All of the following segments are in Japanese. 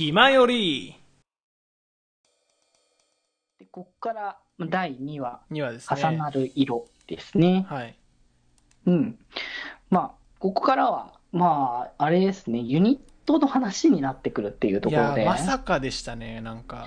暇よりでこっからまあ第2話、にはですね。重なる色ですね。はい。うん。まあ、ここからは、まあ、あれですね、ユニットの話になってくるっていうところで。まさかでしたね、なんか。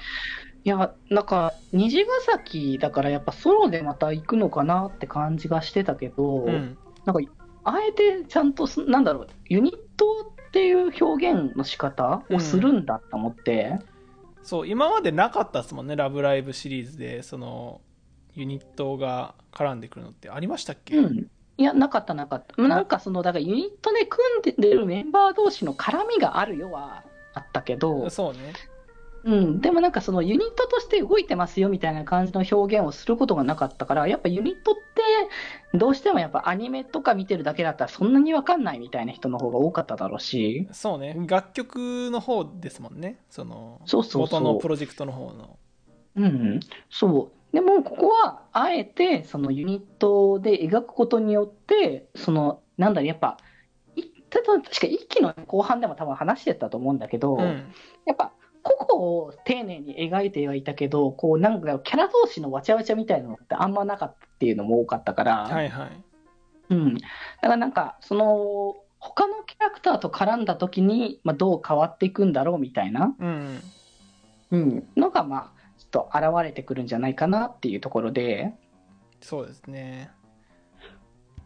いや、なんか、虹ヶ崎だからやっぱソロでまた行くのかなって感じがしてたけど、うん。なんか、あえてちゃんとす、なんだろう、ユニットっていう表現の仕方をするんだと思って、そう、今までなかったですもんね、ラブライブシリーズで、その、ユニットが絡んでくるのってありましたっけ、うん。いや、なかったなかった。なんかその、だからユニットで組んでるメンバー同士の絡みがあるよはあったけど、そうね。うん、でもなんかそのユニットとして動いてますよみたいな感じの表現をすることがなかったから、やっぱユニットってどうしてもやっぱアニメとか見てるだけだったらそんなにわかんないみたいな人の方が多かっただろうし、そうね。楽曲の方ですもんね。その、元のプロジェクトの方の。うん、そう。でもここはあえてそのユニットで描くことによって、そのなんだろう、やっぱ、い確か一期の後半でも多分話してたと思うんだけど、うん。やっぱ個々を丁寧に描いてはいたけど、こうなんかキャラ同士のわちゃわちゃみたいなのってあんまなかったっていうのも多かったから、はいはい。うん、だからなんかその他のキャラクターと絡んだ時に、まあ、どう変わっていくんだろうみたいな、うん。うん、のがまあちょっと現れてくるんじゃないかなっていうところで、そうですね。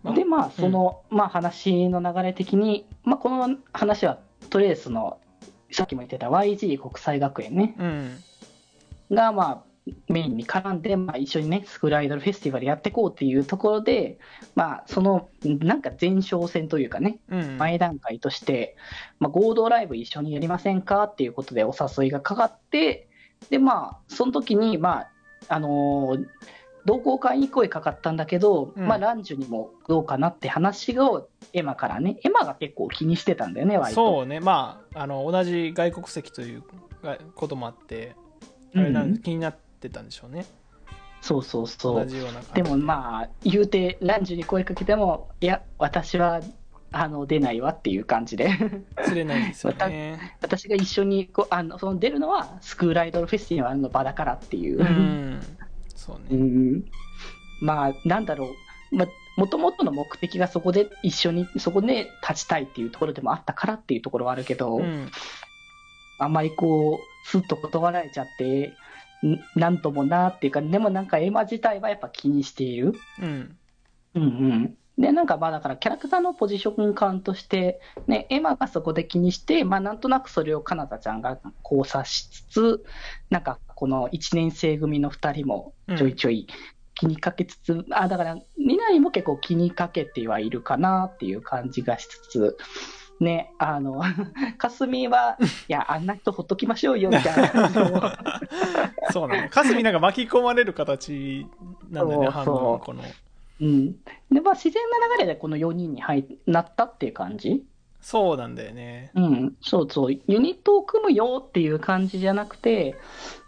まあでまあその、まあ話の流れ的に、まあ、この話はとりあえずそのさっきも言ってた YG 国際学園ね、うん。が、まあ、メインに絡んで、まあ、一緒にね、スクールアイドルフェスティバルやっていこうっていうところで、まあ、その、なんか前哨戦というかね、うん。前段階として、まあ、合同ライブ一緒にやりませんかっていうことでお誘いがかかって、で、まあ、その時に、まあ、あのー同好会に声かかったんだけど、うんまあ、ランジュにもどうかなって話をエマからね、エマが結構気にしてたんだよね、割と。そうね。まあ、あの、同じ外国籍というがこともあって、あれなんうん気になってたんでしょうね。そうそうそうでもまあ、言うて、ランジュに声かけても、いや、私はあの出ないわっていう感じで、釣れないですよね。私が一緒にこうあのその出るのはスクールアイドルフェスティバルの場だからっていう。うん。そううね。んまあ、なんだろう、まあ、もともとの目的がそこで一緒に、そこで立ちたいっていうところでもあったからっていうところはあるけど、うん。あんまりこう、すっと断られちゃって、んなんともなっていうか、でもなんかエマ自体はやっぱ気にしている。うん。うんうん。で、なんかまあだからキャラクターのポジション感として、ね、エマがそこで気にして、まあなんとなくそれをかなたちゃんが交差しつつ、なんかこの1年生組の2人もちょいちょい気にかけつつ、あ、だから、みなりも結構気にかけてはいるかなっていう感じがしつつ、ね、あの、かすみは、いや、あんな人ほっときましょうよ、みたいな そうなの。かすみなんか巻き込まれる形なんだよね、そう半そう分この。うん。で、まあ自然な流れでこの4人に入なったっていう感じそうなんだよね。うん、そうそう、ユニットを組むよっていう感じじゃなくて、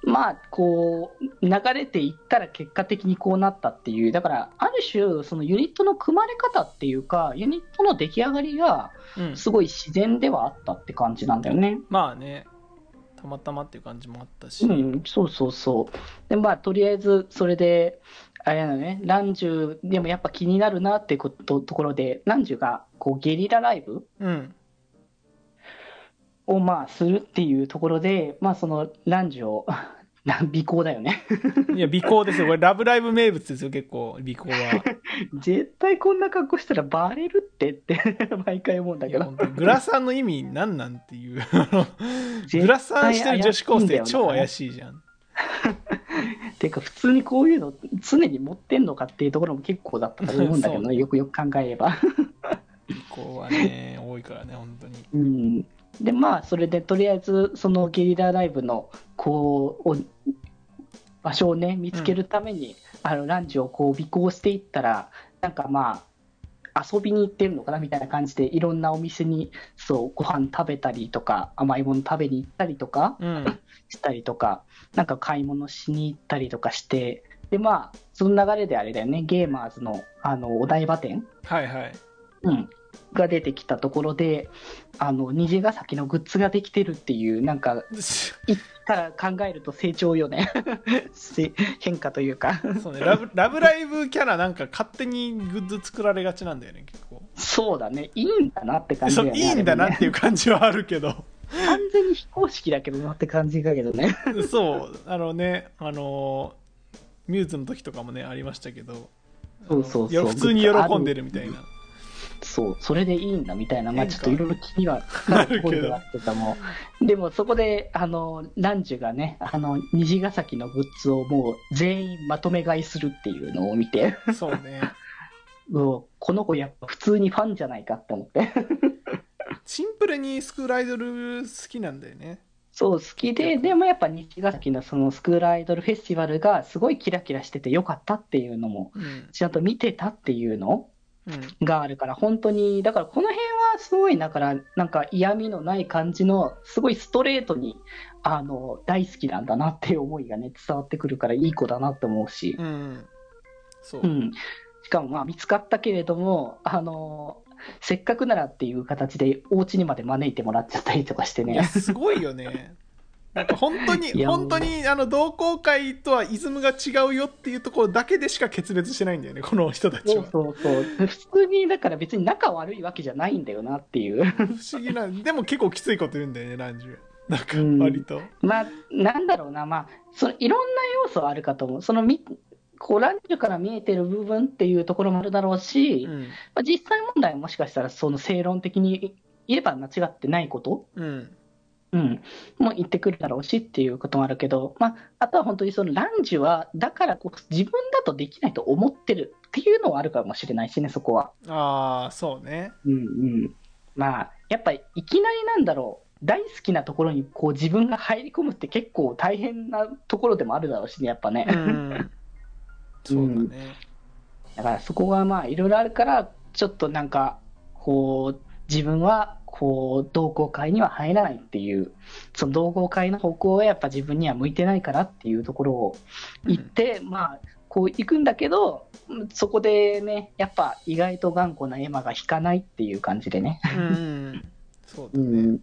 まあ、こう、流れていったら結果的にこうなったっていう、だから、ある種、そのユニットの組まれ方っていうか、ユニットの出来上がりが、うん。すごい自然ではあったって感じなんだよね。まあね、たまたまっていう感じもあったし。うん、そうそうそう。で、まあ、とりあえず、それで、あれなのね、ランジュ、でもやっぱ気になるなってことところで、ランジュが、こう、ゲリラライブうん。をまあするっていうところで、まあそのランジュを、な 尾行だよね。いや、尾行ですよ。これ、ラブライブ名物ですよ、結構、尾行は。絶対こんな格好したらバレるってって毎回思うんだけどグラサンの意味何なんっていう。グラサンしてる女子高生超怪しいじゃん。ていうか普通にこういうの常に持ってんのかっていうところも結構だったと思うんだけど そね、よくよく考えれば。尾行はね、多いからね、本当に。うん。で、まあそれでとりあえずそのゲリラライブのこう、お場所をね、見つけるために、あのランジュをこう尾行していったら、なんかまあ、遊びに行ってるのかなみたいな感じで、いろんなお店にそうご飯食べたりとか、甘いもの食べに行ったりとかうん。したりとか、なんか買い物しに行ったりとかして、で、まあ、その流れであれだよね、ゲーマーズのあのお台場店、はいはい。うん、が出てきたところで、あの、虹ヶ崎のグッズができてるっていう、なんか、一から考えると成長よね。せ変化というか。そうねラブラブライブキャラなんか勝手にグッズ作られがちなんだよね結構そうだね。いいんだなって感じだよね。そういいんだなっていう感じはあるけど完全に非公式だけどなって感じだけどね。そうあのねあのミューズの時とかもねありましたけどそうそうそう普通に喜んでるみたいなそう、それでいいんだみたいな、まあちょっといろいろ気にはなるけど。ところがあってたもん。でもそこで、あの、ランジュがね、あの、虹ヶ崎のグッズをもう全員まとめ買いするっていうのを見て、そうね。もう。この子やっぱ普通にファンじゃないかって思って。シンプルにスクールアイドル好きなんだよね。そう、好きで、でもやっぱ虹ヶ崎のそのスクールアイドルフェスティバルがすごいキラキラしててよかったっていうのも、うん。ちゃんと見てたっていうのうんがあるから、本当に、だからこの辺はすごい、だから、なんか嫌味のない感じの、すごいストレートに、あの、大好きなんだなっていう思いがね、伝わってくるから、いい子だなって思うし、うん。そう、うん。しかも、まあ、見つかったけれども、あの、せっかくならっていう形で、お家にまで招いてもらっちゃったりとかしてね。すごいよねなんか本当に本当にあの同好会とはイズムが違うよっていうところだけでしか決別してないんだよねこの人たちそうはそうそう。普通に、だから別に仲悪いわけじゃないんだよなっていう。不思議なでも結構きついこと言うんだよねランジュ。なんかうん。割と、まあ、なんだろうな、まあ、そのいろんな要素はあるかと思う。そのみ、こう、ランジュから見えてる部分っていうところもあるだろうし、うん。まあ、実際問題はもしかしたら、その正論的に言えば間違ってないこと、うんうん、も言ってくるだろうしっていうこともあるけど、まあ、あとは本当にそのランジュは、だからこう自分だとできないと思ってるっていうのはあるかもしれないしね、そこは。ああそうねうんうん。まあ、やっぱりいきなりなんだろう。大好きなところにこう自分が入り込むって結構大変なところでもあるだろうしね、やっぱね。うんそうだね、だからそこがまあいろいろあるから、ちょっとなんか、こう、自分はこう、同好会には入らないっていう、その同好会の方向はやっぱ自分には向いてないからっていうところを言って、まあ、こう行くんだけど、そこでね、やっぱ意外と頑固なエマが引かないっていう感じでね。うん。そうだうね、ん、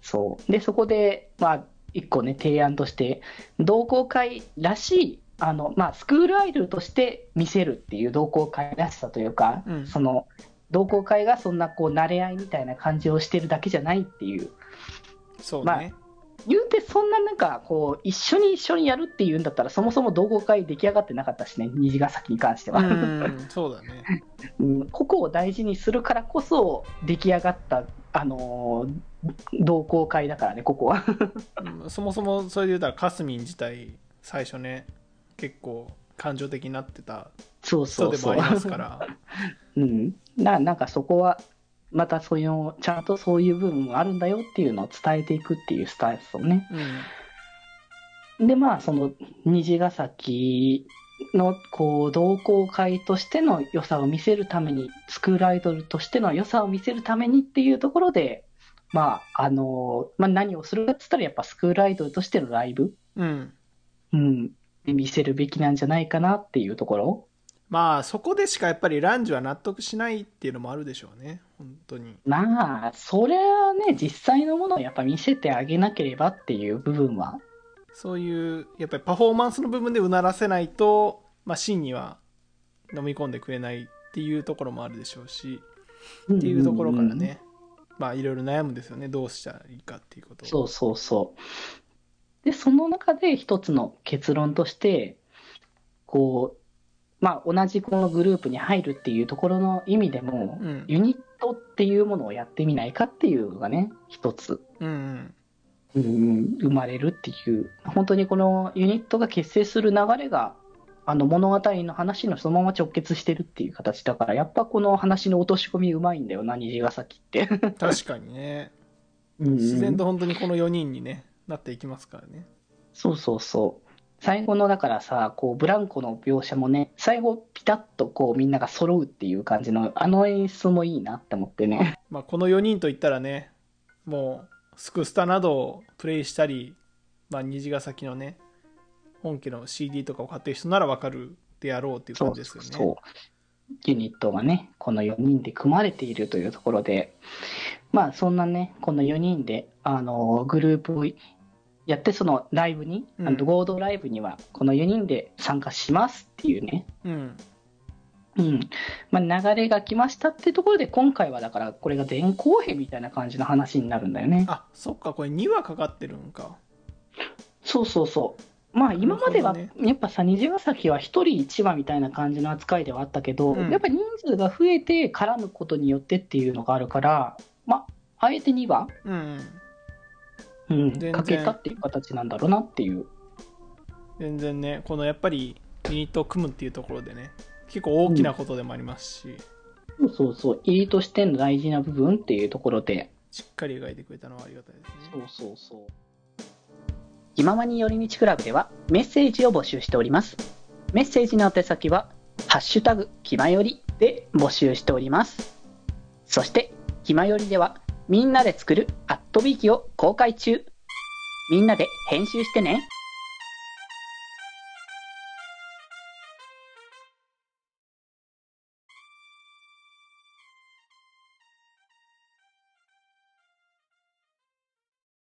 そう。で、そこで、まあ、一個ね、提案として、同好会らしい、あの、まあ、スクールアイドルとして見せるっていう同好会らしさというか、うん。その、同好会がそんなこう、慣れ合いみたいな感じをしてるだけじゃないっていう、そうね、ま言うてそんななんか、こう、一緒に一緒にやるっていうんだったら、そもそも同好会出来上がってなかったしね、虹ヶ崎に関しては。うん そうだねうん、ここを大事にするからこそ出来上がった、あのー同好会だからね、ここは。うんそもそもそれで言うたらかすみん自体最初ね結構感情的になってたそう人そうそうでもあり。ますからうん、ななんかそこは、またそういう、ちゃんとそういう部分もあるんだよっていうのを伝えていくっていうスタイルですよね。うん。で、まあ、その虹ヶ崎のこう同好会としての良さを見せるために、スクールアイドルとしての良さを見せるためにっていうところで、まあ、あのまあ、何をするかって言ったら、やっぱスクールアイドルとしてのライブ、うん。うん、で見せるべきなんじゃないかなっていうところ。まあそこでしかやっぱりランジュは納得しないっていうのもあるでしょうね。本当に。まあ、それはね、実際のものをやっぱ見せてあげなければっていう部分は、そういうやっぱりパフォーマンスの部分でうならせないと、まあ、真には飲み込んでくれないっていうところもあるでしょうしっていうところからね、まあいろいろ悩むんですよね。どうしたらいいかっていうことを。そうそうそう。で、その中で一つの結論として、こう、まあ、同じこのグループに入るっていうところの意味でも、うん。ユニットっていうものをやってみないかっていうのがね、一つ、うんうん。うん、生まれるっていう、本当にこのユニットが結成する流れが、あの物語の話のそのまま直結してるっていう形だから、やっぱこの話の落とし込みうまいんだよな、虹ヶ崎って。確かにね。自然と本当にこの4人にねなっていきますからね。そうそうそう。最後のだからさ、こうブランコの描写もね、最後ピタッとこうみんなが揃うっていう感じの、あの演出もいいなって思ってね。まあ、この4人といったらねもうスクスタなどをプレイしたり、まあ、虹ヶ崎のね本家の CD とかを買ってる人ならわかるであろうっていうそう感じですよねそう。ユニットがね、この4人で組まれているというところで、まあそんなね、この4人で、あの、グループをやって、そのライブに、うん合同ライブには、この4人で参加しますっていうね、うん。うん。まあ流れが来ましたってところで、今回はだから、これが前後編みたいな感じの話になるんだよね。あ、そっか、これ2話かかってるんか。そうそうそう。まあ今までは、やっぱさ、虹ヶ崎は1人1話みたいな感じの扱いではあったけど、うんやっぱ人数が増えて絡むことによってっていうのがあるから、まあ、あえて2話、うん。うん、全然かけたっていう形なんだろうなっていう。全然ね、このやっぱりユニットを組むっていうところでね、結構大きなことでもありますし、そうそうそう、入りとしての大事な部分っていうところで、しっかり描いてくれたのはありがたいですね。そうそうそう。気ままに寄り道クラブではメッセージを募集しております。メッセージの宛先は、ハッシュタグ、気まよりで募集しております。そして、気まよりでは、みんなで作るアットビーキを公開中。みんなで編集してね。